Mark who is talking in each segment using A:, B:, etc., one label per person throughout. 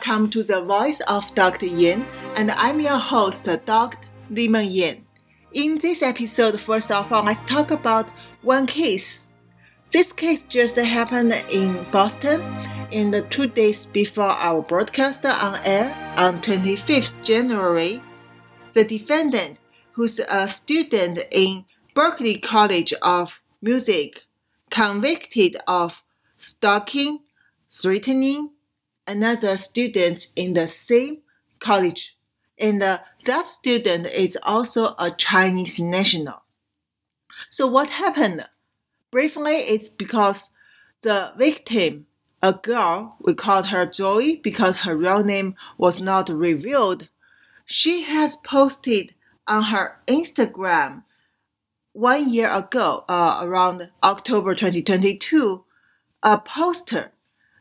A: welcome to the Voice of Dr. Yan, and I'm your host, Dr. Li-Meng Yan. In this episode, first of all, let's talk about one case. This case just happened in Boston in the two days before our broadcast on air on 25th January. The defendant, who's a student in Berklee College of Music, convicted of stalking, threatening, another student in the same college. And uh, that student is also a Chinese national. So what happened? Briefly, it's because the victim, a girl, we called her Joy because her real name was not revealed. She has posted on her Instagram one year ago, uh, around October 2022, a poster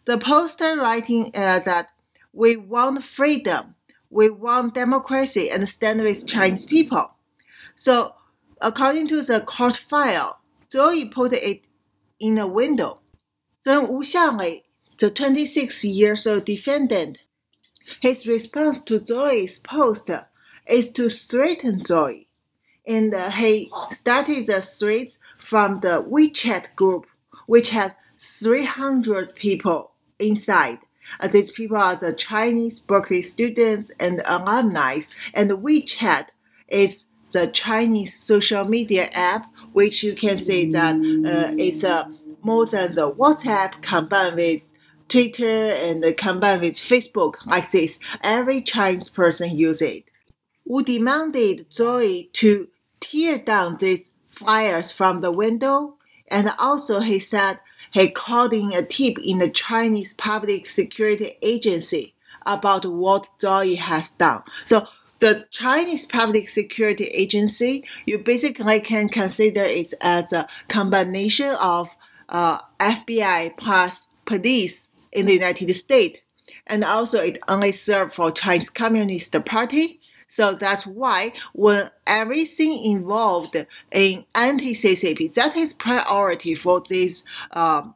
A: the poster writing uh, that we want freedom, we want democracy, and stand with Chinese people. So, according to the court file, Zoe put it in a window. Then Wu Xiaolei, the 26 years old defendant, his response to Zoe's post is to threaten Zoe. And uh, he started the threats from the WeChat group, which has 300 people inside. Uh, these people are the Chinese Berklee students and alumni, and WeChat is the Chinese social media app, which you can say that uh, it's uh, more than the WhatsApp combined with Twitter and combined with Facebook like this. Every Chinese person use it. Wu demanded Zoe to tear down these flyers from the window, and also he said he called in a tip in the Chinese Public Security Agency about what Zoe has done. So the Chinese Public Security Agency, you basically can consider it as a combination of uh, FBI plus police in the United States. And also it only serves for Chinese Communist Party so that's why when everything involved in anti-CCP, that is priority for these um,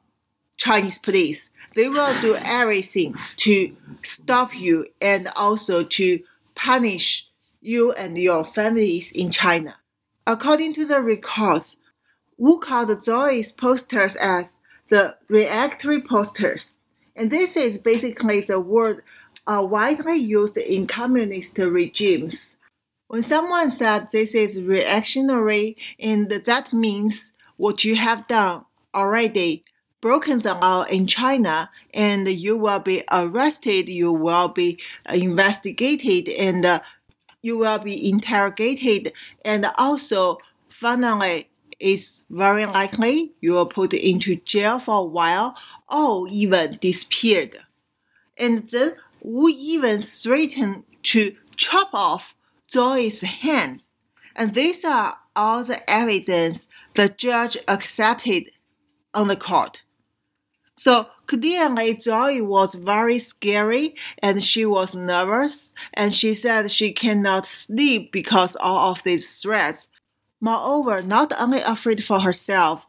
A: Chinese police. They will do everything to stop you and also to punish you and your families in China. According to the records, Wu called Zoe's posters as the reactory posters. And this is basically the word are widely used in communist regimes. When someone said this is reactionary, and that means what you have done already broken the law in China, and you will be arrested, you will be investigated, and you will be interrogated, and also finally it's very likely you will put into jail for a while or even disappeared. And then Wu even threatened to chop off Zoe's hands. And these are all the evidence the judge accepted on the court. So clearly, Zoe was very scary and she was nervous, and she said she cannot sleep because all of these threats. Moreover, not only afraid for herself,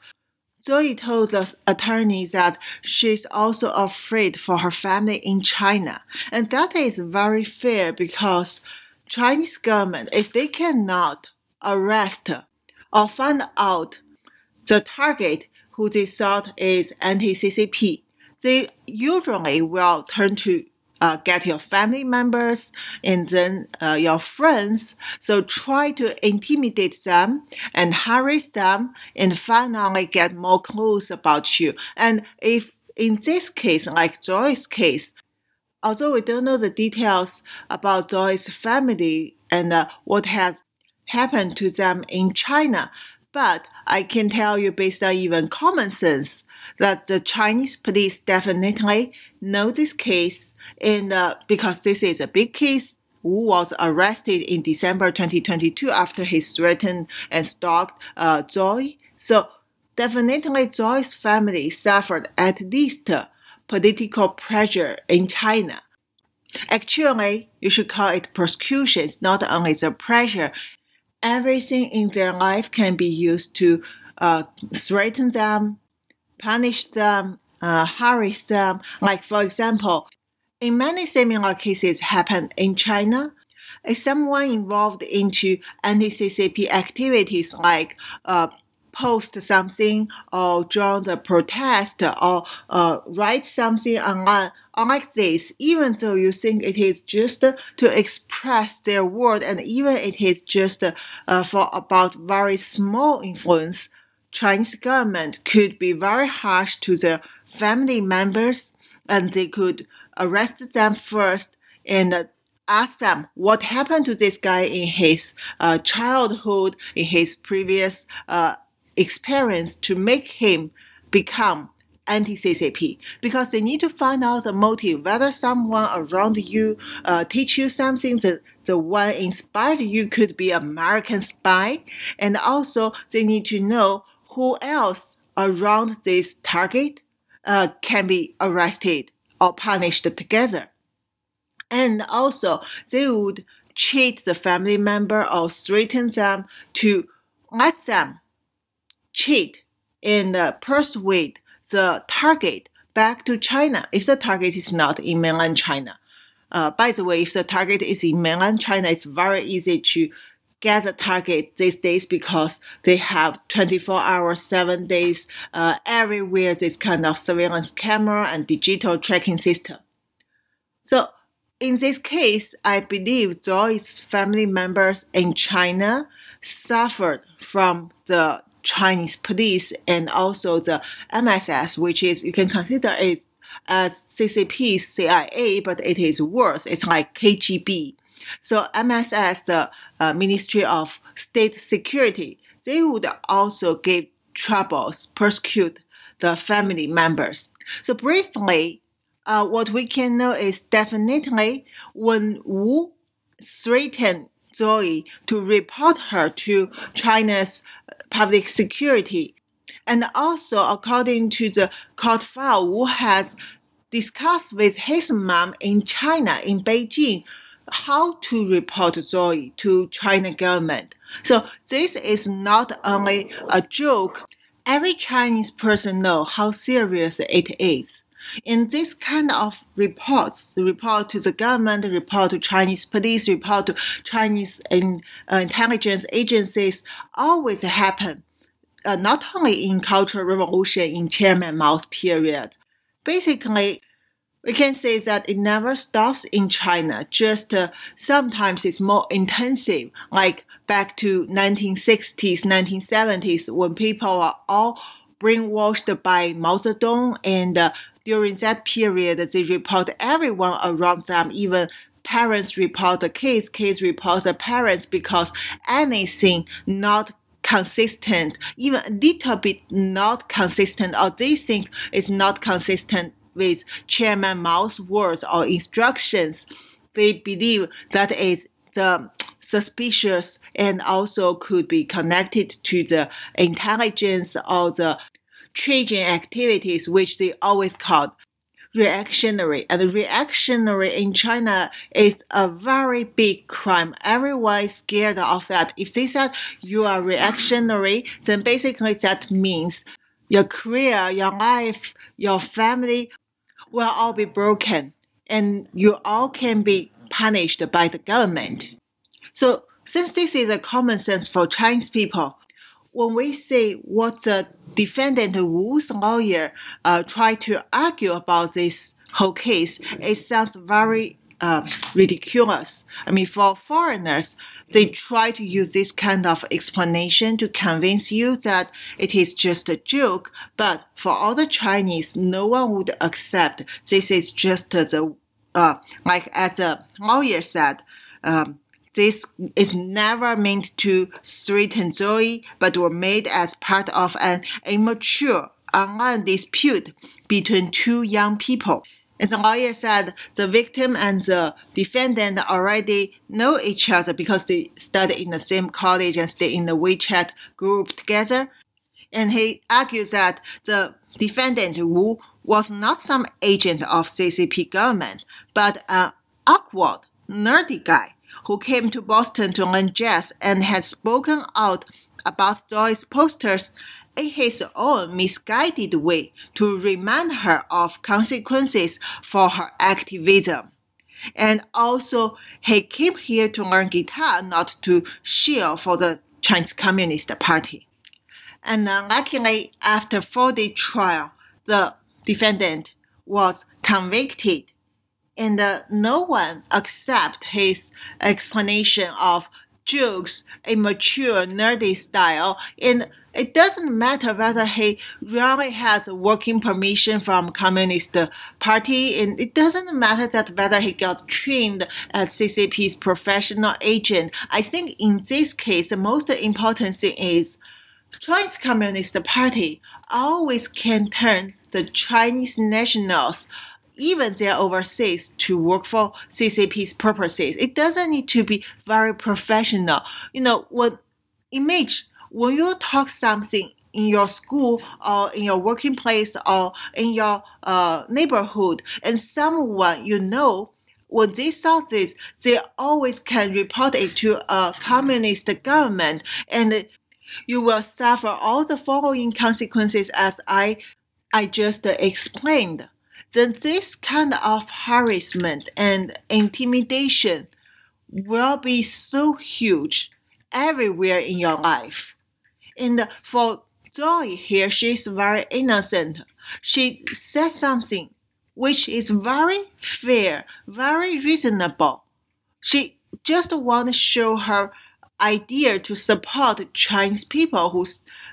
A: Zoe told the attorney that she's also afraid for her family in China. And that is very fair because Chinese government, if they cannot arrest or find out the target who they thought is anti-CCP, they usually will turn to uh, get your family members and then uh, your friends. So try to intimidate them and harass them and finally get more clues about you. And if in this case, like Joy's case, although we don't know the details about Joy's family and uh, what has happened to them in China, but I can tell you based on even common sense that the Chinese police definitely know this case, and uh, because this is a big case, Wu was arrested in December 2022 after he threatened and stalked uh, Zoe. So definitely Zoe's family suffered at least political pressure in China. Actually, you should call it persecution. Not only the pressure. Everything in their life can be used to uh, threaten them, punish them, uh, harass them. Like, for example, in many similar cases happen in China, if someone involved into anti-CCP activities like uh, post something or join the protest or uh, write something online unlike this, even though you think it is just to express their word and even it is just uh, for about very small influence, Chinese government could be very harsh to their family members and they could arrest them first and ask them what happened to this guy in his uh, childhood, in his previous uh, experience to make him become anti-CCP because they need to find out the motive whether someone around you uh, teach you something that the one inspired you could be American spy. And also they need to know who else around this target uh, can be arrested or punished together and also they would cheat the family member or threaten them to let them cheat and uh, persuade the target back to China if the target is not in mainland China. Uh, by the way, if the target is in mainland China, it's very easy to get the target these days because they have 24 hours, 7 days, uh, everywhere this kind of surveillance camera and digital tracking system. So in this case, I believe Zoe's family members in China suffered from the Chinese police and also the MSS, which is you can consider it as CCP, CIA, but it is worse. It's like KGB. So MSS, the uh, Ministry of State Security, they would also give troubles, persecute the family members. So briefly, uh, what we can know is definitely when Wu threatened Zoe to report her to China's public security. And also, according to the court file, Wu has discussed with his mom in China, in Beijing, how to report Zoe to China government. So this is not only a joke. Every Chinese person know how serious it is. In this kind of reports, the report to the government, report to Chinese police, report to Chinese in, uh, intelligence agencies, always happen. Uh, not only in Cultural Revolution in Chairman Mao's period. Basically, we can say that it never stops in China. Just uh, sometimes it's more intensive, like back to 1960s, 1970s, when people are all brainwashed by Mao Zedong and uh, during that period, they report everyone around them, even parents report the kids, kids report the parents because anything not consistent, even a little bit not consistent, or they think is not consistent with Chairman Mao's words or instructions, they believe that is the suspicious and also could be connected to the intelligence or the trading activities, which they always called reactionary. And reactionary in China is a very big crime. Everyone is scared of that. If they said you are reactionary, then basically that means your career, your life, your family will all be broken and you all can be punished by the government. So since this is a common sense for Chinese people, when we see what the defendant Wu's lawyer uh, tried to argue about this whole case, it sounds very uh, ridiculous. I mean, for foreigners, they try to use this kind of explanation to convince you that it is just a joke. But for all the Chinese, no one would accept this is just the, uh, like as a lawyer said, um, this is never meant to threaten Zoe, but were made as part of an immature online dispute between two young people. And the lawyer said the victim and the defendant already know each other because they study in the same college and stay in the WeChat group together. And he argues that the defendant Wu was not some agent of CCP government, but an awkward, nerdy guy who came to Boston to learn jazz and had spoken out about Zoe's posters in his own misguided way to remind her of consequences for her activism. And also, he came here to learn guitar, not to cheer for the Chinese Communist Party. And luckily, after four-day trial, the defendant was convicted, and uh, no one accepted his explanation of jokes, immature, nerdy style, and it doesn't matter whether he really has working permission from Communist Party, and it doesn't matter that whether he got trained as CCP's professional agent. I think in this case, the most important thing is Chinese Communist Party always can turn the Chinese nationals even they're overseas to work for CCP's purposes. It doesn't need to be very professional. You know, when image when you talk something in your school or in your working place or in your uh, neighborhood and someone you know when they saw this they always can report it to a communist government and you will suffer all the following consequences as i i just explained then this kind of harassment and intimidation will be so huge everywhere in your life and for Joy here, she's very innocent. She said something which is very fair, very reasonable. She just want to show her idea to support Chinese people who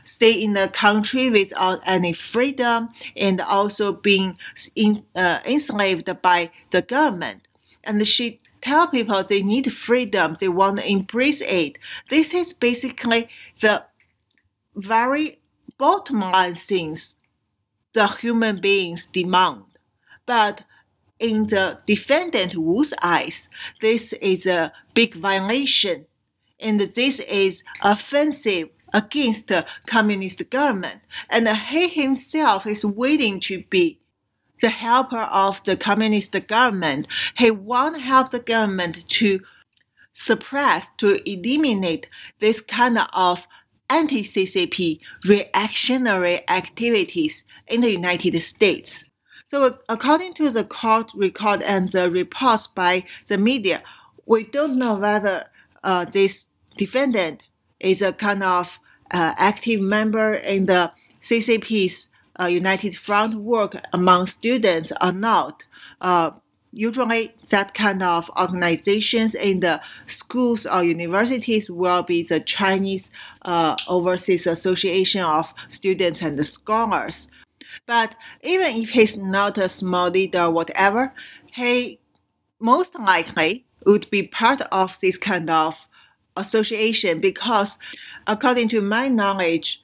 A: stay in the country without any freedom and also being in, uh, enslaved by the government. And she tell people they need freedom, they want to embrace it. This is basically the very bottom line things the human beings demand. But in the defendant Wu's eyes, this is a big violation, and this is offensive against the communist government. And he himself is willing to be the helper of the communist government. He to help the government to suppress, to eliminate this kind of anti-CCP reactionary activities in the United States. So according to the court record and the reports by the media, we don't know whether uh, this defendant is a kind of uh, active member in the CCP's uh, United Front work among students or not. Uh, usually that kind of organizations in the schools or universities will be the Chinese uh, Overseas Association of Students and Scholars. But even if he's not a small leader or whatever, he most likely would be part of this kind of association because according to my knowledge,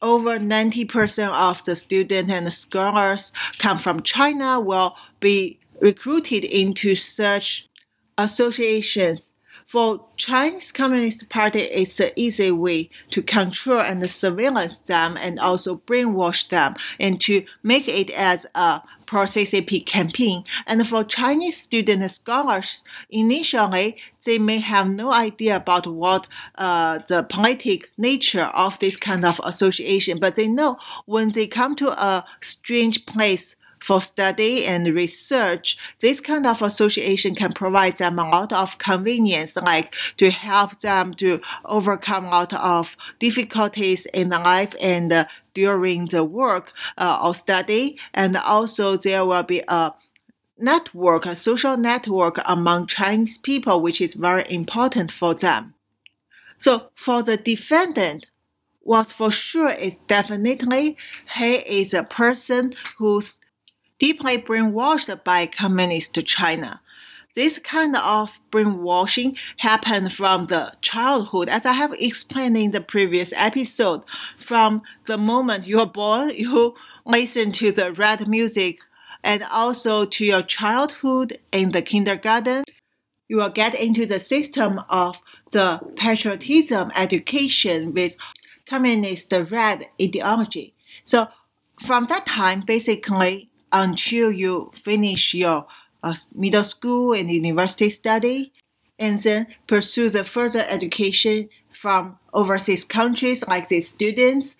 A: over 90% of the students and the scholars come from China will be recruited into such associations. For Chinese Communist Party, it's an easy way to control and surveillance them and also brainwash them and to make it as a pro-CCP campaign. And for Chinese student scholars, initially, they may have no idea about what uh, the politic nature of this kind of association, but they know when they come to a strange place for study and research, this kind of association can provide them a lot of convenience, like to help them to overcome a lot of difficulties in life and uh, during the work uh, or study. And also there will be a network, a social network among Chinese people, which is very important for them. So for the defendant, what for sure is definitely he is a person who's deeply brainwashed by communist China. This kind of brainwashing happened from the childhood, as I have explained in the previous episode. From the moment you're born, you listen to the red music, and also to your childhood in the kindergarten, you will get into the system of the patriotism education with communist red ideology. So from that time, basically, until you finish your uh, middle school and university study, and then pursue the further education from overseas countries like these students.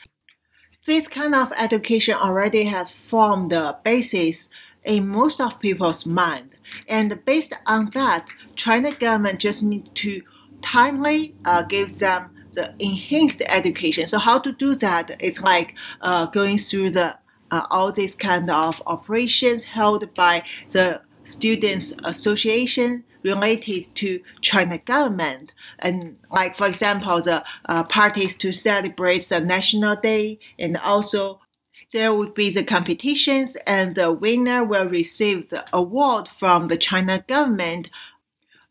A: This kind of education already has formed the basis in most of people's mind. And based on that, China government just need to timely uh, give them the enhanced education. So how to do that? It's like uh, going through the uh, all these kind of operations held by the students association related to China government. And like, for example, the uh, parties to celebrate the National Day and also there would be the competitions and the winner will receive the award from the China government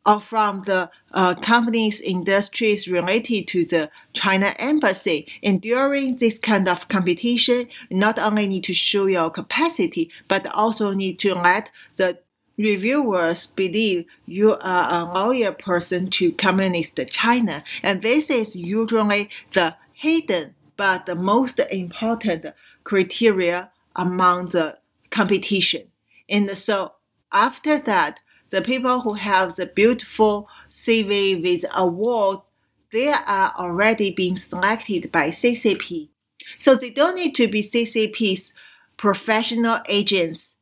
A: or from the uh, companies, industries related to the China embassy. And during this kind of competition, not only need to show your capacity, but also need to let the reviewers believe you are a loyal person to Communist China. And this is usually the hidden but the most important criteria among the competition. And so after that, the people who have the beautiful CV with awards, they are already being selected by CCP. So they don't need to be CCP's professional agents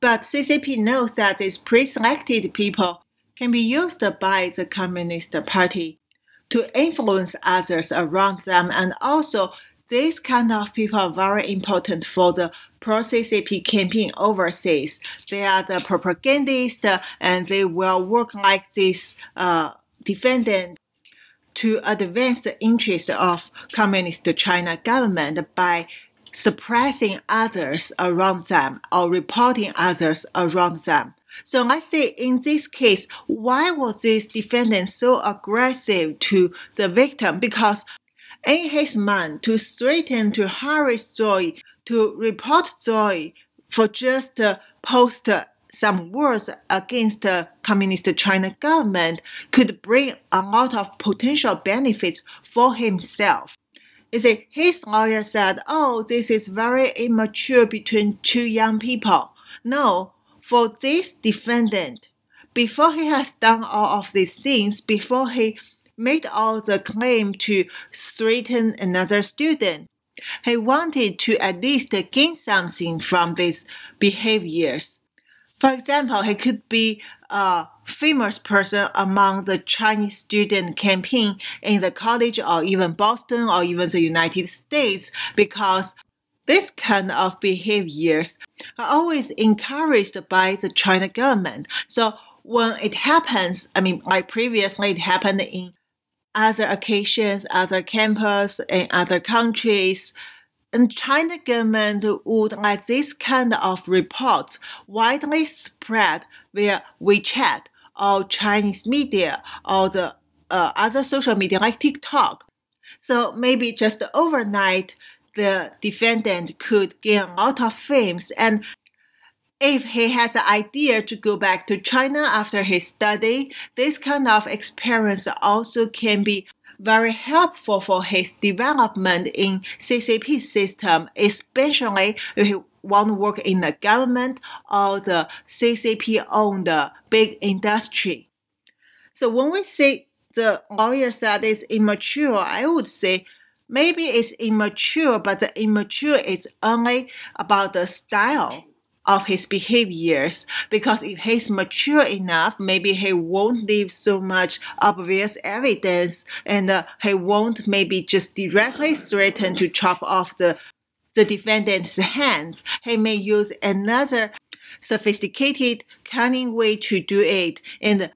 A: but CCP knows that these pre-selected people can be used by the Communist Party to influence others around them and also these kind of people are very important for the pro-CCP campaign overseas. They are the propagandists and they will work like this uh, defendant to advance the interest of communist China government by suppressing others around them or reporting others around them. So let's say in this case, why was this defendant so aggressive to the victim? Because in his mind, to threaten to harass Joy, to report Joy for just uh, post some words against the communist China government could bring a lot of potential benefits for himself. You see, his lawyer said, oh, this is very immature between two young people. No, for this defendant, before he has done all of these things, before he made all the claim to threaten another student, he wanted to at least gain something from these behaviors. For example, he could be a famous person among the Chinese student campaign in the college or even Boston or even the United States because this kind of behaviors are always encouraged by the China government. So when it happens, I mean, like previously it happened in other occasions, other campus in other countries, and China government would let this kind of reports widely spread via WeChat or Chinese media or the uh, other social media like TikTok. So maybe just overnight, the defendant could gain a lot of fame. And if he has an idea to go back to China after his study, this kind of experience also can be very helpful for his development in CCP system, especially if he want to work in the government or the CCP owned big industry. So when we say the lawyer said it's immature, I would say maybe it's immature, but the immature is only about the style of his behaviors because if he's mature enough, maybe he won't leave so much obvious evidence and uh, he won't maybe just directly threaten to chop off the, the defendant's hands. He may use another sophisticated, cunning way to do it and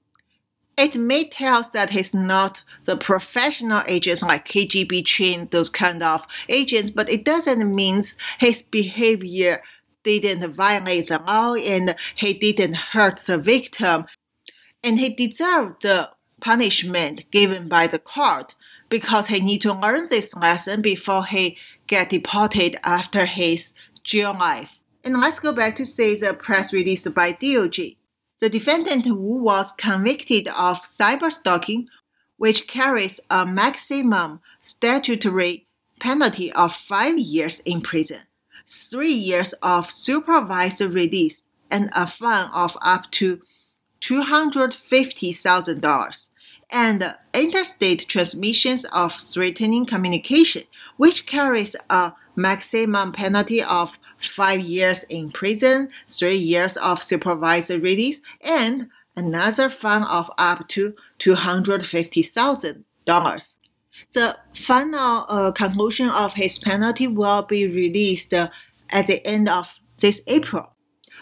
A: it may tell that he's not the professional agents like KGB trained those kind of agents, but it doesn't mean his behavior didn't violate the law and he didn't hurt the victim. And he deserved the punishment given by the court because he need to learn this lesson before he get deported after his jail life. And let's go back to say the press released by DOJ. The defendant Wu was convicted of cyber stalking, which carries a maximum statutory penalty of five years in prison three years of supervised release and a fine of up to $250,000 and interstate transmissions of threatening communication, which carries a maximum penalty of five years in prison, three years of supervised release, and another fine of up to $250,000. The final uh, conclusion of his penalty will be released at the end of this April.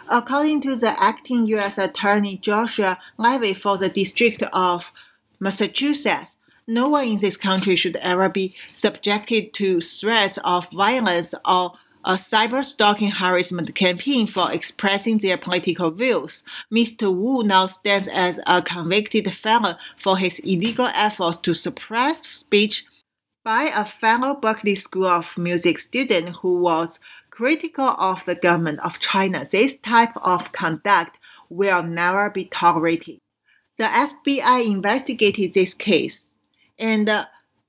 A: According to the acting U.S. Attorney Joshua Levy for the District of Massachusetts, no one in this country should ever be subjected to threats of violence or a cyber stalking harassment campaign for expressing their political views. Mr. Wu now stands as a convicted felon for his illegal efforts to suppress speech by a fellow Berklee School of Music student who was critical of the government of China. This type of conduct will never be tolerated. The FBI investigated this case, and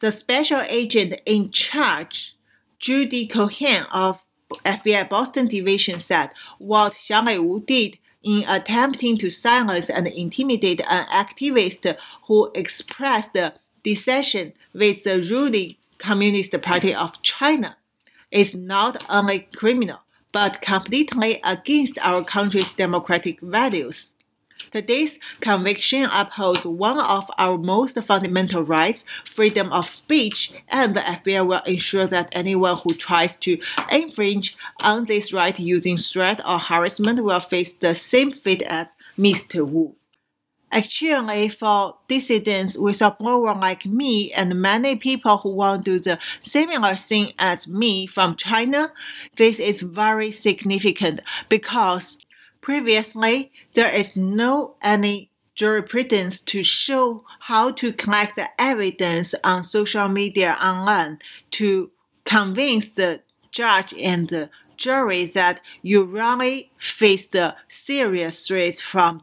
A: the special agent in charge, Jodi Cohen of FBI Boston Division said what Xiang Wu did in attempting to silence and intimidate an activist who expressed dissension with the ruling Communist Party of China is not only criminal, but completely against our country's democratic values. Today's conviction upholds one of our most fundamental rights, freedom of speech, and the FBI will ensure that anyone who tries to infringe on this right using threat or harassment will face the same fate as Mr. Wu. Actually, for dissidents, with a whistleblower like me and many people who want to do the similar thing as me from China, this is very significant because Previously, there is no any jurisprudence to show how to collect the evidence on social media online to convince the judge and the jury that you really face the serious threats from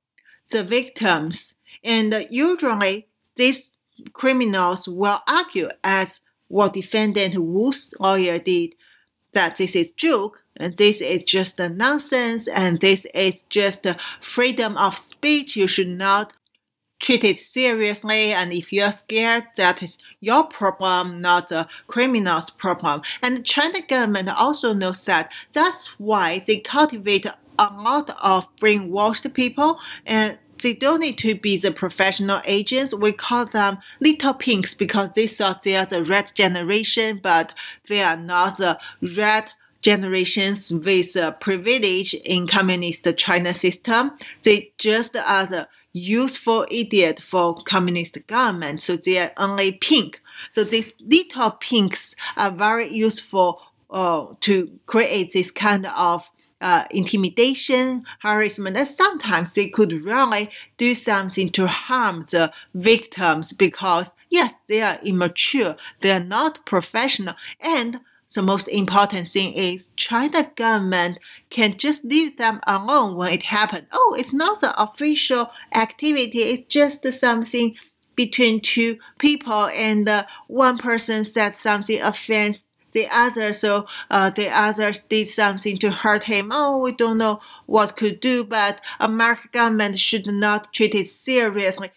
A: the victims. And usually, these criminals will argue, as what defendant Wu's lawyer did, that this is joke and this is just a nonsense and this is just a freedom of speech. You should not treat it seriously and if you're scared that is your problem not a criminal's problem and the china government also knows that that's why they cultivate a lot of brainwashed people and they don't need to be the professional agents. We call them little pinks because they thought they are the red generation, but they are not the red generations with privilege in communist China system. They just are the useful idiot for communist government. So they are only pink. So these little pinks are very useful uh, to create this kind of uh, intimidation, harassment, and sometimes they could really do something to harm the victims because, yes, they are immature, they are not professional, and the most important thing is China government can just leave them alone when it happened. Oh, it's not the official activity, it's just something between two people and uh, one person said something offense the other, so uh, the others did something to hurt him. Oh, we don't know what could do, but American government should not treat it seriously.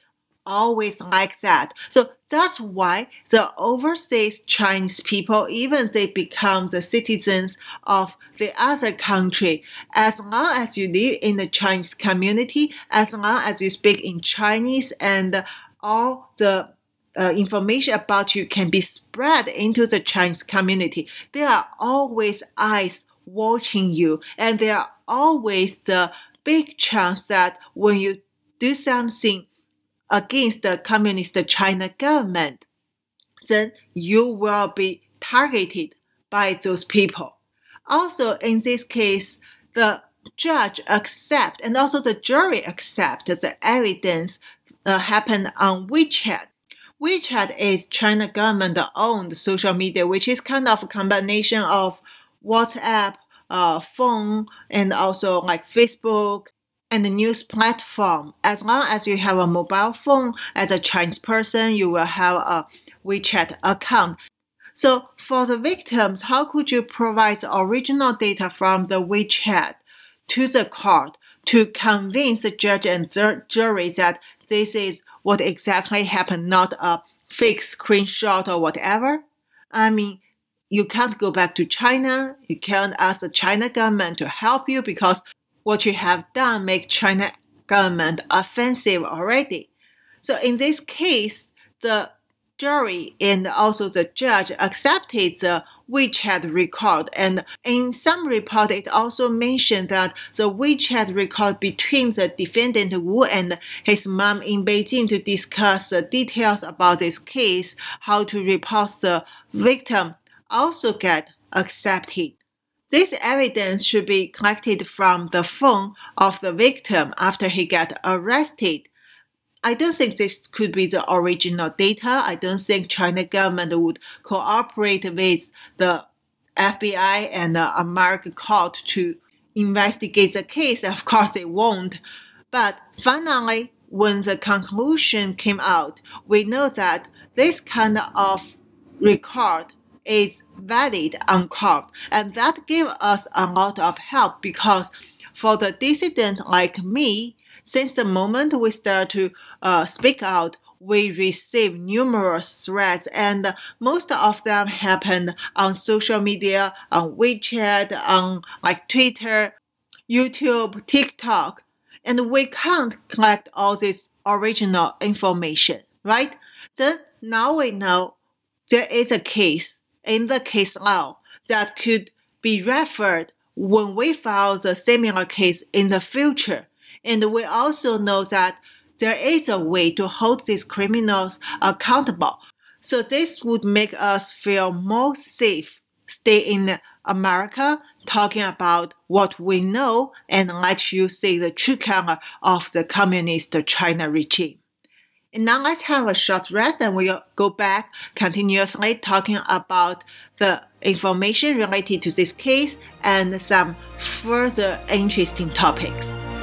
A: Always like that. So that's why the overseas Chinese people, even they become the citizens of the other country, as long as you live in the Chinese community, as long as you speak in Chinese and all the uh, information about you can be spread into the Chinese community. There are always eyes watching you, and there are always the big chance that when you do something against the communist China government, then you will be targeted by those people. Also, in this case, the judge accept and also the jury accept the evidence uh, happened on WeChat WeChat is China government owned social media, which is kind of a combination of WhatsApp, uh, phone, and also like Facebook and the news platform. As long as you have a mobile phone as a Chinese person, you will have a WeChat account. So for the victims, how could you provide the original data from the WeChat to the court to convince the judge and jury that this is what exactly happened, not a fake screenshot or whatever. I mean, you can't go back to China. You can't ask the China government to help you because what you have done make China government offensive already. So in this case, the jury and also the judge accepted the WeChat record. And in some report, it also mentioned that the WeChat record between the defendant Wu and his mom in Beijing to discuss the details about this case, how to report the victim, also get accepted. This evidence should be collected from the phone of the victim after he got arrested. I don't think this could be the original data. I don't think China government would cooperate with the FBI and the American court to investigate the case. Of course, they won't. But finally, when the conclusion came out, we know that this kind of record is valid on court. And that gave us a lot of help because for the dissident like me, since the moment we start to uh, speak out, we receive numerous threats, and most of them happen on social media, on WeChat, on like Twitter, YouTube, TikTok, and we can't collect all this original information, right? Then now we know there is a case in the case law that could be referred when we file the similar case in the future. And we also know that there is a way to hold these criminals accountable. So this would make us feel more safe stay in America talking about what we know and let you see the true color of the communist China regime. And now let's have a short rest and we'll go back continuously talking about the information related to this case and some further interesting topics.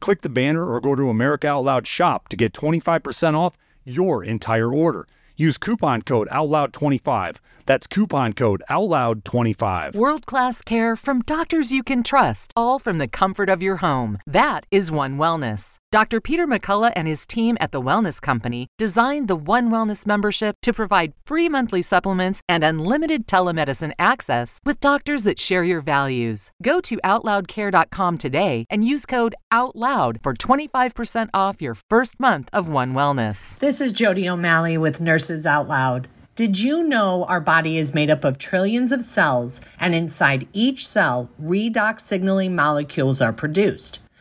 B: Click the banner or go to America Out Loud shop to get 25% off your entire order. Use coupon code OUTLOUD25. That's coupon code OUTLOUD25.
C: World class care from doctors you can trust, all from the comfort of your home. That is One Wellness. Dr. Peter McCullough and his team at The Wellness Company designed the One Wellness membership to provide free monthly supplements and unlimited telemedicine access with doctors that share your values. Go to OutLoudCare.com today and use code OUTLOUD for 25% off your first month of One Wellness.
D: This is Jody O'Malley with Nurses Out Loud. Did you know our body is made up of trillions of cells, and inside each cell, redox signaling molecules are produced?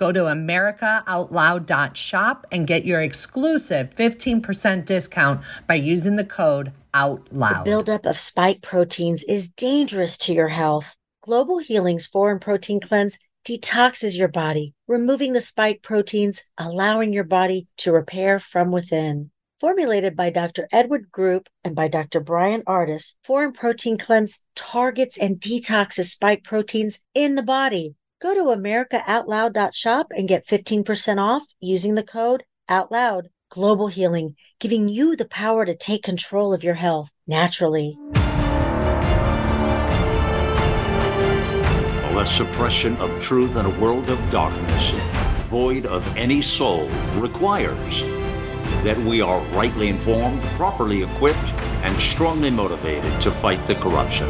D: Go to AmericaOutloud.shop and get your exclusive 15% discount by using the code OUTLOUD.
E: The buildup of spike proteins is dangerous to your health. Global Healing's Foreign Protein Cleanse detoxes your body, removing the spike proteins, allowing your body to repair from within. Formulated by Dr. Edward Group and by Dr. Bryan Ardis, Foreign Protein Cleanse targets and detoxes spike proteins in the body Go to AmericaOutloud.shop and get 15% off using the code OUTLOUD. Global Healing, giving you the power to take control of your health naturally.
F: A suppression of truth in a world of darkness, void of any soul, requires that we are rightly informed, properly equipped, and strongly motivated to fight the corruption.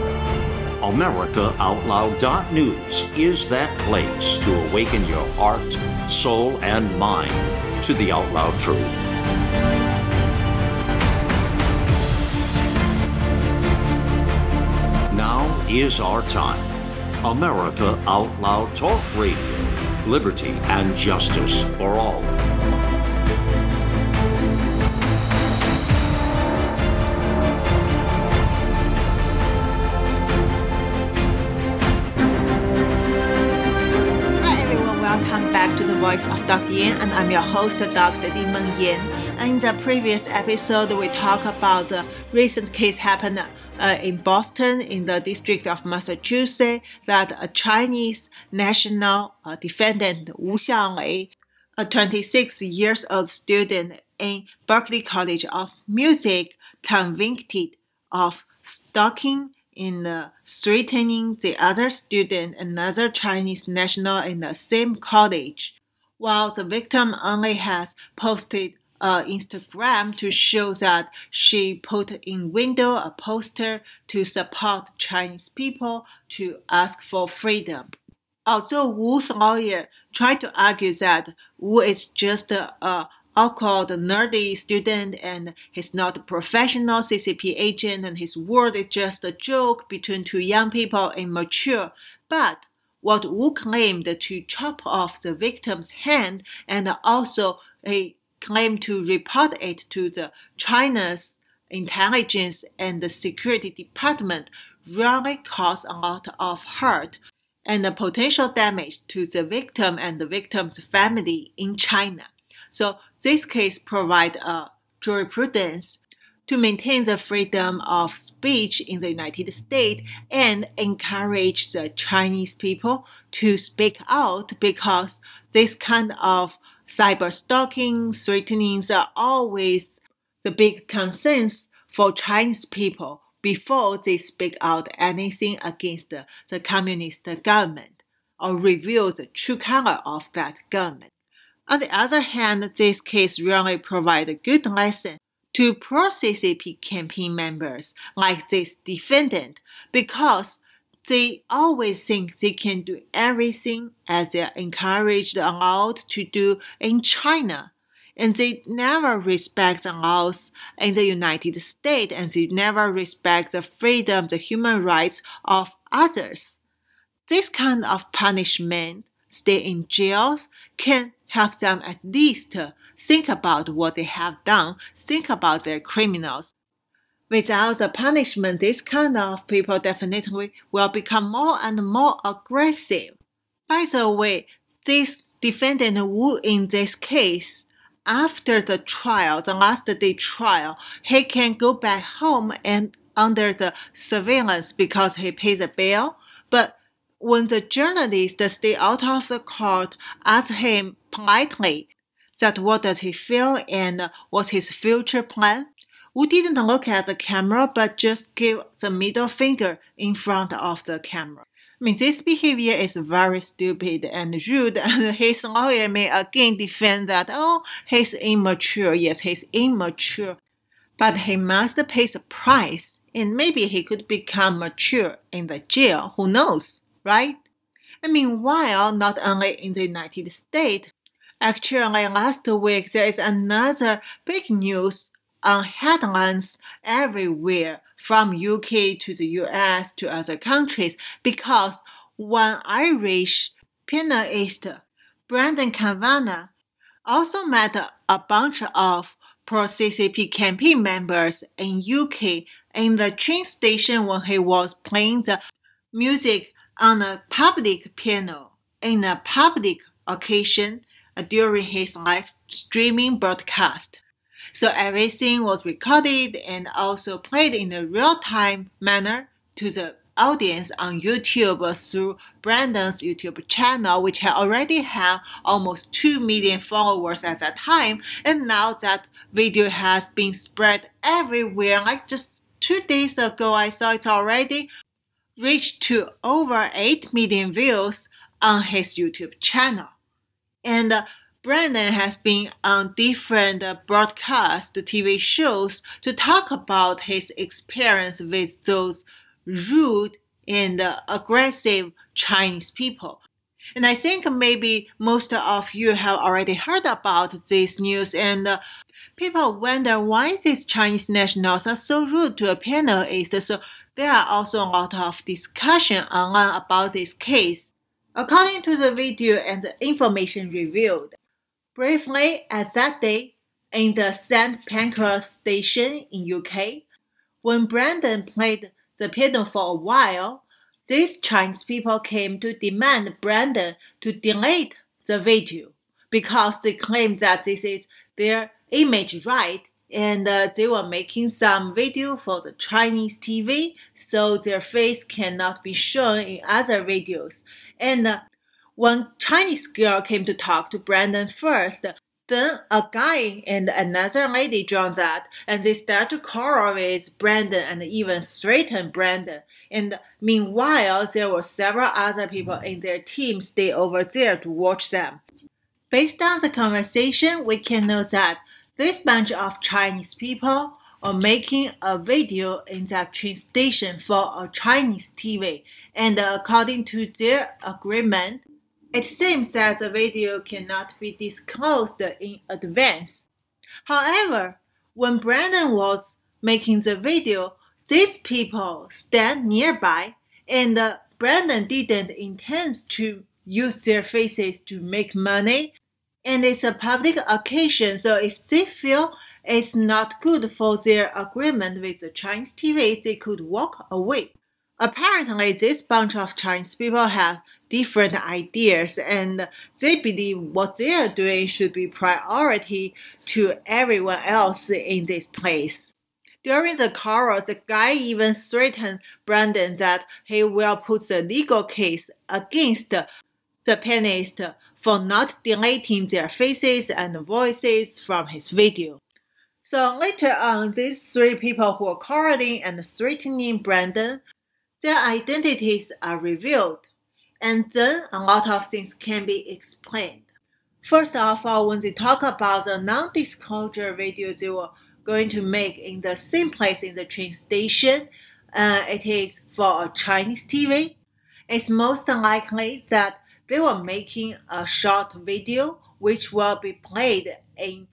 F: AmericaOutloud.news is that place to awaken your heart, soul, and mind to the out loud truth. Now is our time. America Out Loud Talk Radio. Liberty and justice for all.
A: Welcome back to the Voice of Dr. Yan, and I'm your host, Dr. Li-Meng Yan. In the previous episode, we talked about the recent case happened uh, in Boston, in the District of Massachusetts, that a Chinese national uh, defendant Wu Xiaolei, a 26 years old student in Berklee College of Music, convicted of stalking in uh, threatening the other student, another Chinese national in the same college, while the victim only has posted uh, Instagram to show that she put in window a poster to support Chinese people to ask for freedom. Although Wu's lawyer tried to argue that Wu is just a, a awkward, nerdy student and he's not a professional CCP agent and his word is just a joke between two young people immature. But what Wu claimed to chop off the victim's hand and also a claim to report it to the China's intelligence and the security department really caused a lot of hurt and the potential damage to the victim and the victim's family in China. So this case provides a jurisprudence to maintain the freedom of speech in the United States and encourage the Chinese people to speak out because this kind of cyber stalking, threatenings are always the big concerns for Chinese people before they speak out anything against the, the communist government or reveal the true color of that government. On the other hand, this case really provides a good lesson to pro-CCP campaign members like this defendant because they always think they can do everything as they're encouraged allowed to do in China. And they never respect the laws in the United States and they never respect the freedom, the human rights of others. This kind of punishment, stay in jails, can help them at least think about what they have done, think about their criminals. Without the punishment, this kind of people definitely will become more and more aggressive. By the way, this defendant Wu in this case, after the trial, the last day trial, he can go back home and under the surveillance because he pays a bail. But when the journalist stay out of the court, ask him politely that what does he feel and what's his future plan, Wu didn't look at the camera but just gave the middle finger in front of the camera. I mean, this behavior is very stupid and rude, and his lawyer may again defend that, oh, he's immature. Yes, he's immature. But he must pay the price, and maybe he could become mature in the jail. Who knows, right? And meanwhile, not only in the United States, actually last week there is another big news on headlines everywhere from UK to the US to other countries because one Irish pianist, Brendan Kavanagh, also met a bunch of pro-CCP campaign members in UK in the train station when he was playing the music on a public piano in a public occasion during his live streaming broadcast. So everything was recorded and also played in a real time manner to the audience on YouTube through Brandon's YouTube channel, which had already had almost 2 million followers at that time. And now that video has been spread everywhere, like just two days ago, I saw it's already reached to over 8 million views on his YouTube channel. And uh, has been on different broadcast TV shows to talk about his experience with those rude and aggressive Chinese people. And I think maybe most of you have already heard about this news and uh, people wonder why these Chinese nationals are so rude to a panelist. So there are also a lot of discussion online about this case. According to the video and the information revealed, briefly at that day in the St. Pancras station in UK, when Brandon played the piano for a while, these Chinese people came to demand Brandon to delete the video because they claim that this is their image right and uh, they were making some video for the Chinese TV, so their face cannot be shown in other videos. And uh, one Chinese girl came to talk to Brandon first. Then a guy and another lady joined that, and they start to quarrel with Brandon and even threaten Brandon. And meanwhile, there were several other people in their team stay over there to watch them. Based on the conversation, we can know that this bunch of Chinese people are making a video in the train station for a Chinese TV, and according to their agreement, it seems that the video cannot be disclosed in advance. However, when Brandon was making the video, these people stand nearby, and Brandon didn't intend to use their faces to make money and it's a public occasion. So if they feel it's not good for their agreement with the Chinese TV, they could walk away. Apparently, this bunch of Chinese people have different ideas and they believe what they are doing should be priority to everyone else in this place. During the quarrel, the guy even threatened Brandon that he will put the legal case against the pianist for not deleting their faces and voices from his video. So later on, these three people who are quarreling and threatening Brandon, their identities are revealed, and then a lot of things can be explained. First of all, when they talk about the non-disclosure video they were going to make in the same place in the train station, uh, it is for a Chinese TV. It's most likely that they were making a short video which will be played in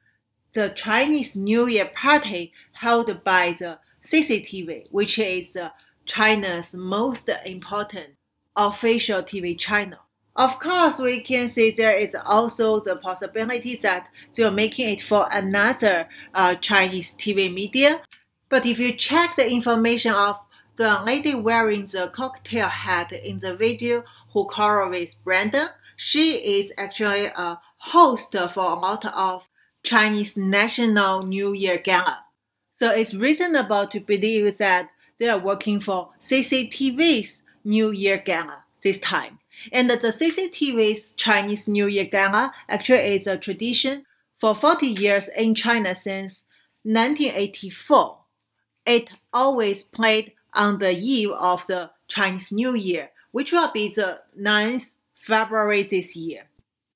A: the Chinese New Year party held by the CCTV, which is China's most important official TV channel. Of course, we can see there is also the possibility that they are making it for another uh, Chinese TV media. But if you check the information of the lady wearing the cocktail hat in the video who quarreled with Brandon, she is actually a host for a lot of Chinese National New Year Gala. So it's reasonable to believe that they are working for CCTV's New Year Gala this time. And the CCTV's Chinese New Year Gala actually is a tradition for 40 years in China since 1984. It always played on the eve of the Chinese New Year, which will be the 9th February this year.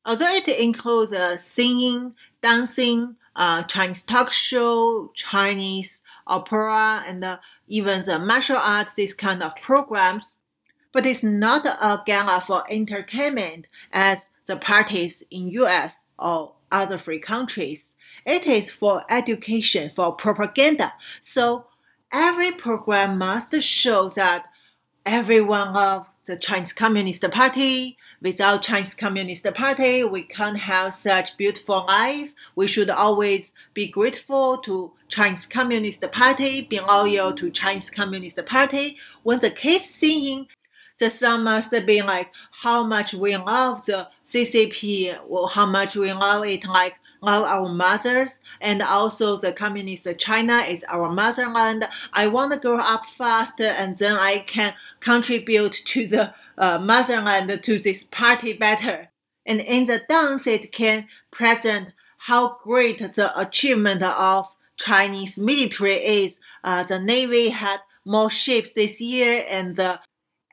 A: Although it includes singing, dancing, uh, Chinese talk show, Chinese opera, and uh, even the martial arts, these kind of programs, but it's not a gala for entertainment as the parties in US or other free countries. It is for education, for propaganda. So every program must show that everyone of the Chinese Communist Party. Without Chinese Communist Party, we can't have such beautiful life. We should always be grateful to Chinese Communist Party, be loyal to Chinese Communist Party. When the kids singing, the song must be like how much we love the CCP, or how much we love it, like love our mothers, and also the communist China is our motherland. I want to grow up fast, and then I can contribute to the uh, motherland to this party better. And in the dance, it can present how great the achievement of Chinese military is. Uh, the Navy had more ships this year, and the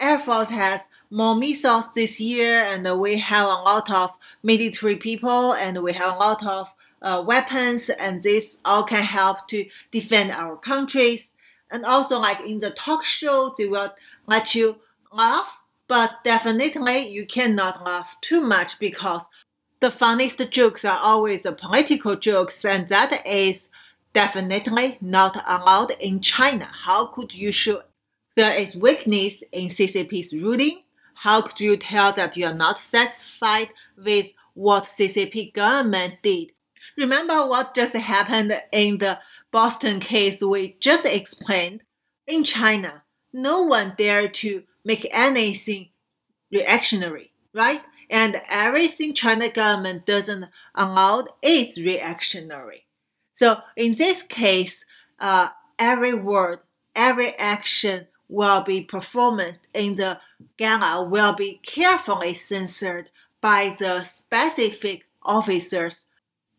A: Air Force has more missiles this year, and we have a lot of military people, and we have a lot of uh, weapons, and this all can help to defend our countries. And also, like in the talk show, they will let you laugh, but definitely you cannot laugh too much because the funniest jokes are always the political jokes, and that is definitely not allowed in China. How could you show there is weakness in CCP's ruling, how could you tell that you are not satisfied with what CCP government did? Remember what just happened in the Boston case we just explained? In China, no one dared to make anything reactionary, right? And everything China government doesn't allow is reactionary. So in this case, uh, every word, every action will be performed in the gala will be carefully censored by the specific officers.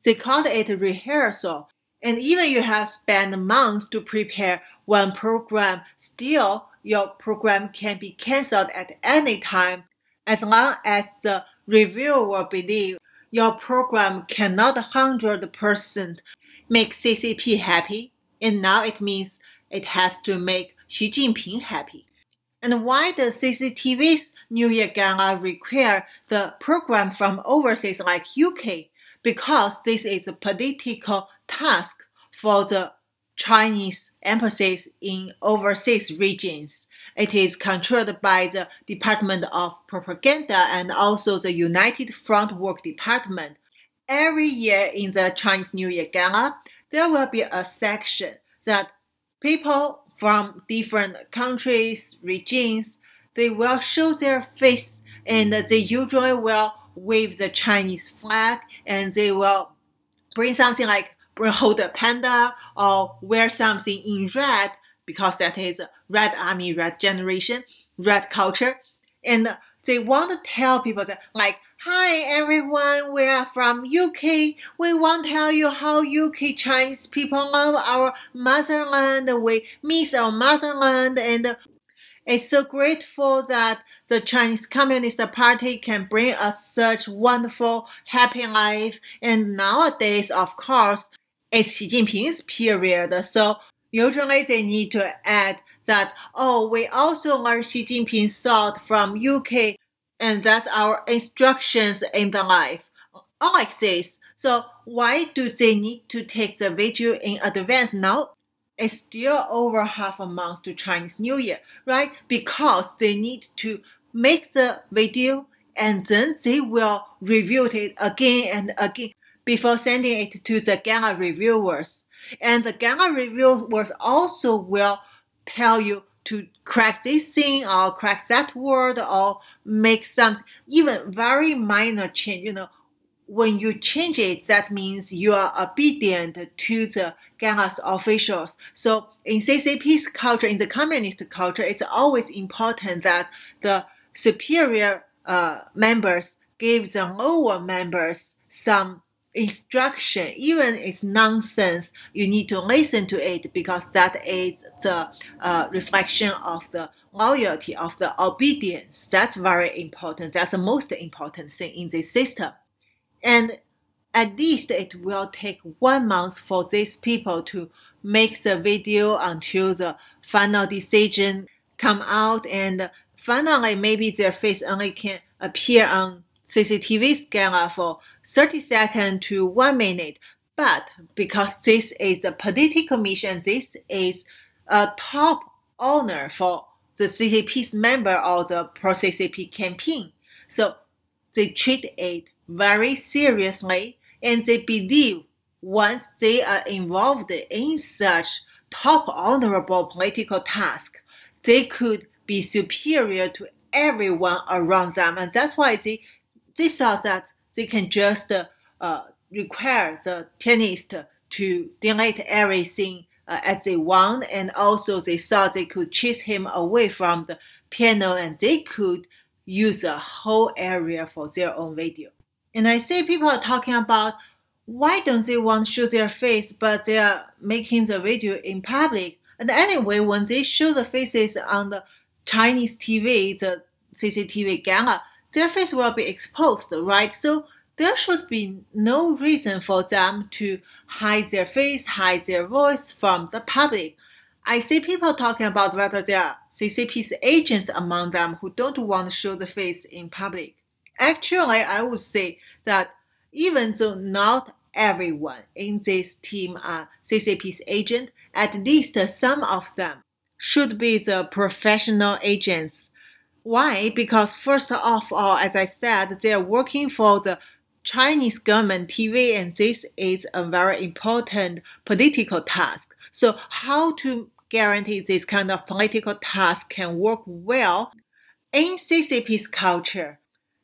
A: They call it rehearsal. And even you have spent months to prepare one program, still your program can be cancelled at any time as long as the reviewer believe your program cannot 100% make CCP happy. And now it means it has to make Xi Jinping happy. And why does CCTV's New Year Gala require the program from overseas like UK? Because this is a political task for the Chinese embassies in overseas regions. It is controlled by the Department of Propaganda and also the United Front Work Department. Every year in the Chinese New Year Gala, there will be a section that people from different countries, regions, they will show their face and they usually will wave the Chinese flag and they will bring something like hold a panda or wear something in red because that is red army, red generation, red culture. And they want to tell people that like Hi everyone, we are from UK. We want to tell you how UK Chinese people love our motherland. We miss our motherland and it's so grateful that the Chinese Communist Party can bring us such wonderful, happy life. And nowadays, of course, it's Xi Jinping's period. So usually they need to add that, oh, we also learned Xi Jinping's thought from UK and that's our instructions in the life. Unlike this, so why do they need to take the video in advance now? It's still over half a month to Chinese New Year, right? Because they need to make the video and then they will review it again and again before sending it to the gala reviewers. And the gala reviewers also will tell you to crack this thing or crack that word or make some even very minor change. You know, when you change it, that means you are obedient to the Gala's officials. So in CCP's culture, in the communist culture, it's always important that the superior uh, members give the lower members some instruction, even it's nonsense, you need to listen to it because that is the uh, reflection of the loyalty, of the obedience. That's very important. That's the most important thing in this system. And at least it will take one month for these people to make the video until the final decision come out and finally maybe their face only can appear on CCTV scanner for 30 seconds to one minute. But because this is a political mission, this is a top honor for the CCP's member of the pro-CCP campaign. So they treat it very seriously and they believe once they are involved in such top honorable political task, they could be superior to everyone around them. And that's why they they thought that they can just uh, require the pianist to delete everything uh, as they want, and also they thought they could chase him away from the piano, and they could use a whole area for their own video. And I see people are talking about why don't they want to show their face, but they are making the video in public. And anyway, when they show the faces on the Chinese TV, the CCTV gala, their face will be exposed, right? So there should be no reason for them to hide their face, hide their voice from the public. I see people talking about whether there are CCP's agents among them who don't want to show the face in public. Actually, I would say that even though not everyone in this team are CCP's agent, at least some of them should be the professional agents. Why? Because first of all, as I said, they are working for the Chinese government TV, and this is a very important political task. So, how to guarantee this kind of political task can work well in CCP's culture?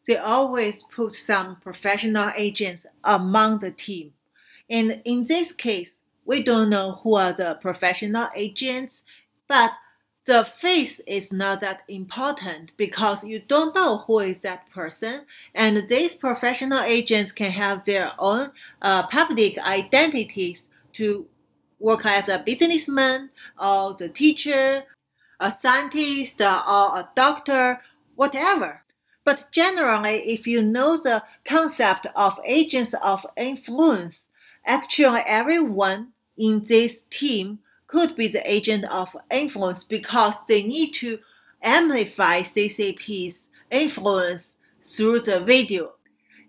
A: They always put some professional agents among the team. And in this case, we don't know who are the professional agents, but the face is not that important because you don't know who is that person. And these professional agents can have their own uh, public identities to work as a businessman or the teacher, a scientist or a doctor, whatever. But generally, if you know the concept of agents of influence, actually everyone in this team could be the agent of influence because they need to amplify CCP's influence through the video.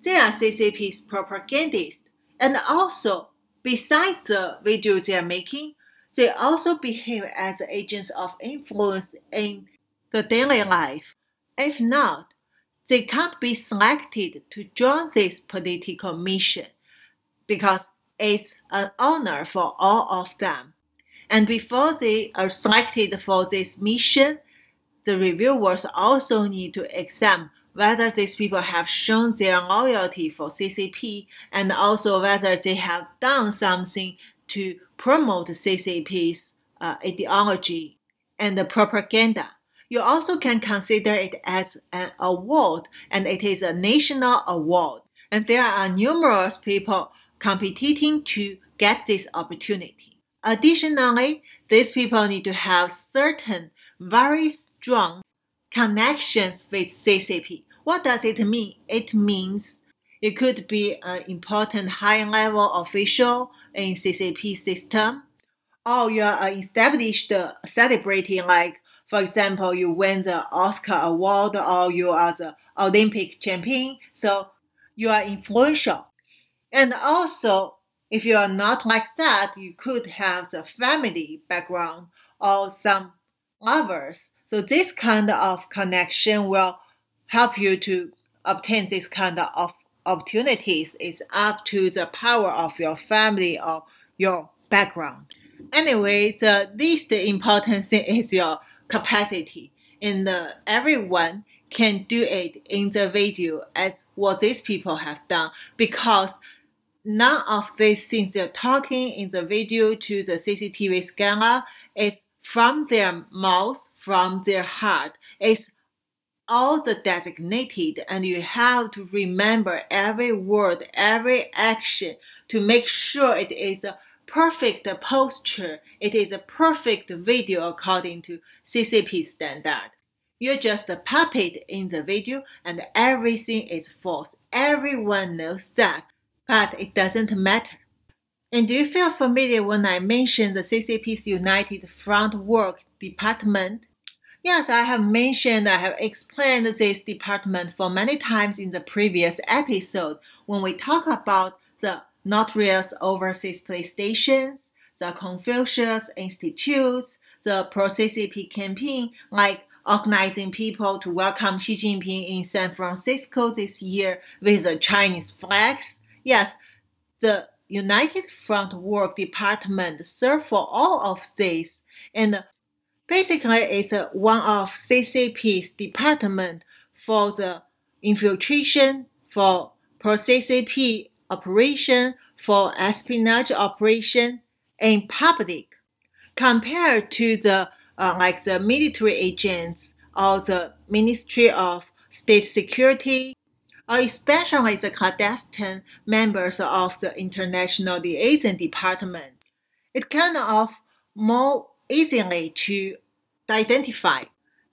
A: They are CCP's propagandists. And also, besides the video they are making, they also behave as agents of influence in the daily life. If not, they can't be selected to join this political mission because it's an honor for all of them. And before they are selected for this mission, the reviewers also need to examine whether these people have shown their loyalty for CCP and also whether they have done something to promote CCP's uh, ideology and propaganda. You also can consider it as an award, and it is a national award. And there are numerous people competing to get this opportunity. Additionally, these people need to have certain very strong connections with CCP. What does it mean? It means it could be an important high level official in CCP system, or you are an established celebrity like for example, you win the Oscar award or you are the Olympic champion, so you are influential. And also, if you are not like that, you could have the family background or some others. So this kind of connection will help you to obtain this kind of opportunities. It's up to the power of your family or your background. Anyway, the least important thing is your capacity and uh, everyone can do it in the video as what these people have done because none of these things they're talking in the video to the CCTV scanner is from their mouth, from their heart. It's all the designated and you have to remember every word, every action to make sure it is a perfect posture. It is a perfect video according to CCP standard. You're just a puppet in the video and everything is false. Everyone knows that, but it doesn't matter. And do you feel familiar when I mentioned the CCP's United Front Work Department? Yes, I have mentioned, I have explained this department for many times in the previous episode when we talk about the Notorious Overseas Police Stations, the Confucius Institutes, the pro-CCP campaign, like organizing people to welcome Xi Jinping in San Francisco this year with the Chinese flags. Yes, the United Front Work Department serve for all of these, and basically it's one of CCP's department for the infiltration for pro-CCP operation for espionage operation in public. Compared to the uh, like the military agents or the Ministry of State Security, especially the clandestine members of the International Liaison Department. It kind of more easily to identify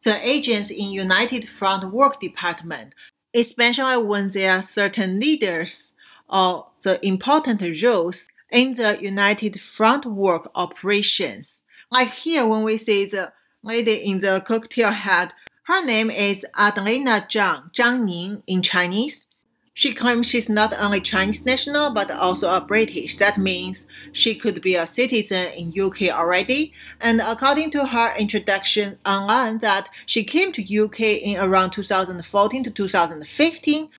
A: the agents in United Front Work Department, especially when there are certain leaders or the important roles in the United Front Work operations. Like here, when we see the lady in the cocktail hat, her name is Adelina Zhang, Zhang Ning in Chinese. She claims she's not only Chinese national but also a British. That means she could be a citizen in UK already. And according to her introduction online that she came to UK in around 2014 to 2015.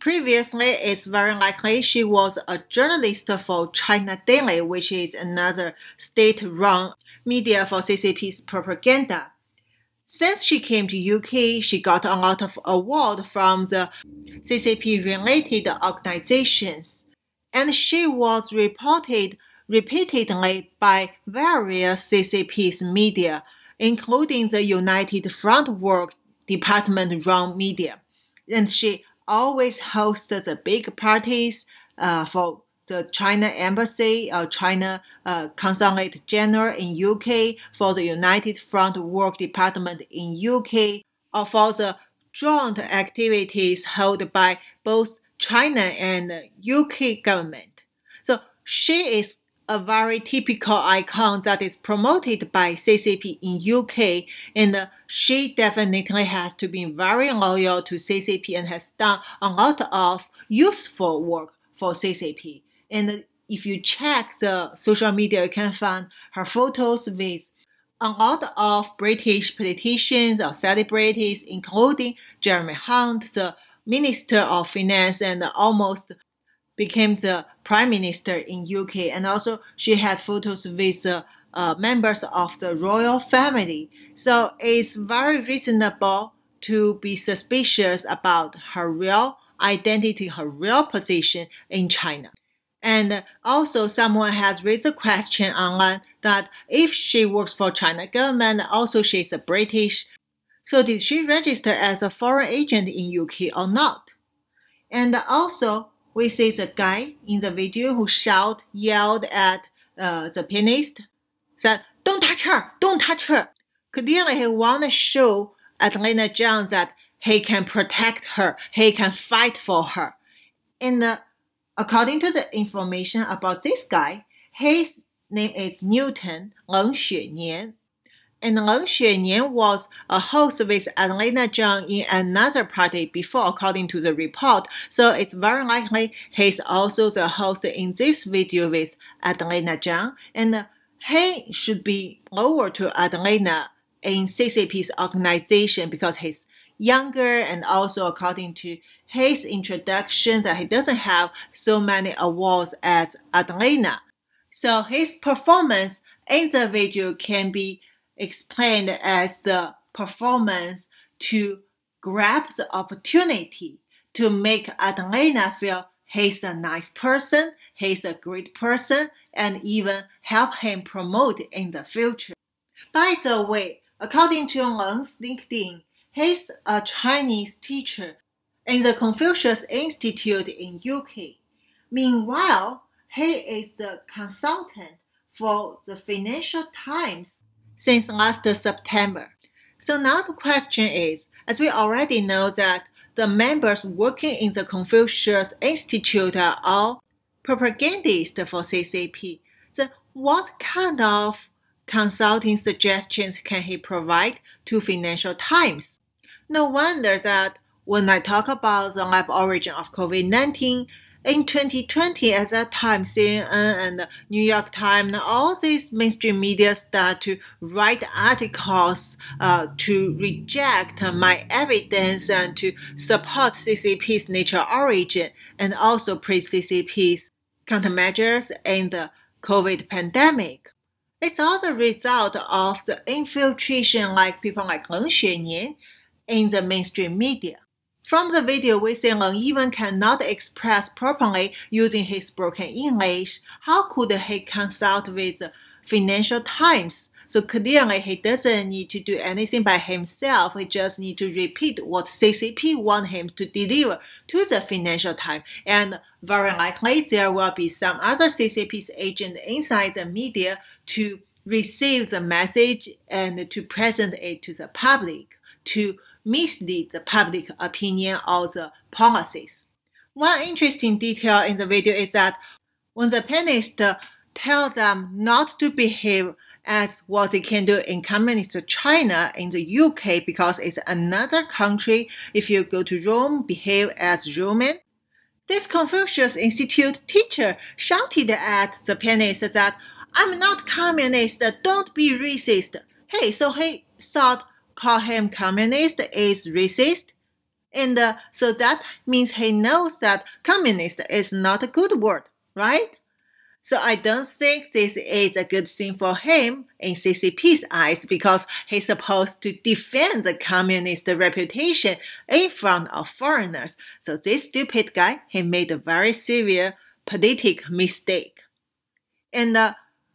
A: Previously, it's very likely she was a journalist for China Daily, which is another state-run media for CCP's propaganda. Since she came to UK, she got a lot of award from the CCP related organizations, and she was reported repeatedly by various CCP's media, including the United Front Work Department run media. And she always hosts the big parties uh, for the China Embassy, uh, China uh, Consulate General in UK, for the United Front Work Department in UK, or for the joint activities held by both China and UK government. So she is a very typical icon that is promoted by CCP in UK, and she definitely has to be very loyal to CCP and has done a lot of useful work for CCP. And if you check the social media, you can find her photos with a lot of British politicians or celebrities, including Jeremy Hunt, the Minister of Finance, and almost became the Prime Minister in UK. And also, she had photos with uh, uh, members of the royal family. So it's very reasonable to be suspicious about her real identity, her real position in China. And also someone has raised a question online that if she works for China government, also she's a British, so did she register as a foreign agent in UK or not? And also we see the guy in the video who shout, yelled at uh, the pianist, said, don't touch her, don't touch her. Clearly he want to show Adelina Zhang that he can protect her, he can fight for her. And uh, According to the information about this guy, his name is Newton Leng Xuenian. And Leng Xuenian was a host with Adelina Zhang in another party before, according to the report. So it's very likely he's also the host in this video with Adelina Zhang. And he should be lower to Adelina in CCP's organization because he's younger and also according to his introduction that he doesn't have so many awards as Adelina. So his performance in the video can be explained as the performance to grab the opportunity to make Adelina feel he's a nice person, he's a great person, and even help him promote in the future. By the way, according to Leng's LinkedIn, he's a Chinese teacher in the Confucius Institute in UK. Meanwhile, he is the consultant for the Financial Times since last September. So now the question is, as we already know that the members working in the Confucius Institute are all propagandists for CCP, then what kind of consulting suggestions can he provide to Financial Times? No wonder that when I talk about the lab origin of COVID-19, in 2020, at that time, CNN and New York Times, all these mainstream media start to write articles uh, to reject my evidence and to support CCP's natural origin and also praise CCP's countermeasures in the COVID pandemic. It's all the result of the infiltration like people like Leng Xuenian in the mainstream media. From the video, we see Leng even cannot express properly using his broken English. How could he consult with Financial Times? So clearly, he doesn't need to do anything by himself. He just need to repeat what CCP want him to deliver to the Financial Times. And very likely, there will be some other CCP's agent inside the media to receive the message and to present it to the public to mislead the public opinion or the policies. One interesting detail in the video is that when the pianist tell them not to behave as what they can do in communist China in the UK because it's another country. If you go to Rome, behave as Roman. This Confucius Institute teacher shouted at the pianist that I'm not communist, don't be racist. Hey, so he thought call him communist is racist? And uh, so that means he knows that communist is not a good word, right? So I don't think this is a good thing for him in CCP's eyes because he's supposed to defend the communist reputation in front of foreigners. So this stupid guy, he made a very severe political mistake. And uh,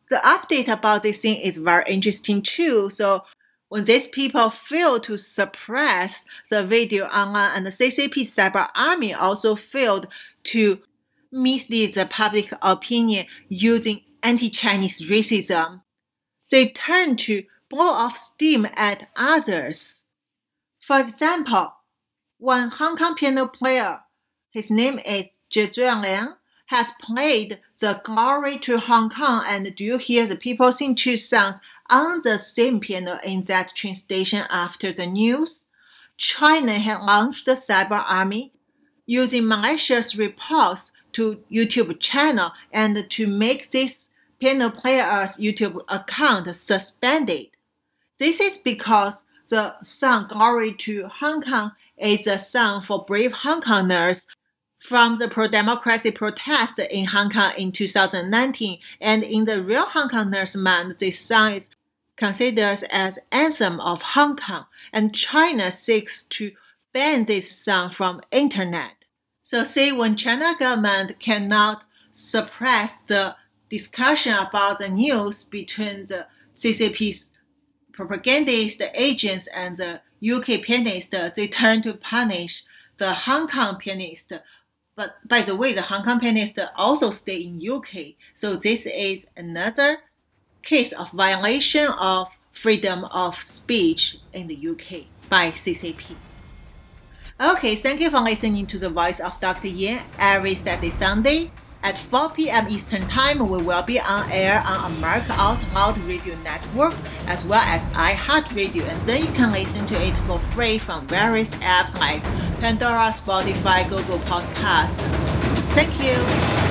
A: the update about this thing is very interesting too. So when these people failed to suppress the video online and the CCP cyber army also failed to mislead the public opinion using anti-Chinese racism, they turned to blow off steam at others. For example, one Hong Kong piano player, his name is Zhe Zhuangliang, has played the Glory to Hong Kong and Do You Hear the People Sing Two songs on the same piano in that train station after the news. China had launched the cyber army using malicious reports to YouTube channel and to make this piano player's YouTube account suspended. This is because the song Glory to Hong Kong is a song for brave Hong Kongers from the pro-democracy protest in Hong Kong in 2019, and in the real Hong Kongers' mind, this song is considered as anthem of Hong Kong, and China seeks to ban this song from internet. So, say when China government cannot suppress the discussion about the news between the CCP's propagandist agents and the UK pianist, they turn to punish the Hong Kong pianist but by the way, the Hong Kong pianist also stay in UK. So this is another case of violation of freedom of speech in the UK by CCP. Okay, thank you for listening to the voice of Dr. Yan every Saturday, Sunday. At 4 p.m. Eastern Time, we will be on air on America Out Loud Radio Network as well as iHeartRadio, and then you can listen to it for free from various apps like Pandora, Spotify, Google Podcast. Thank you.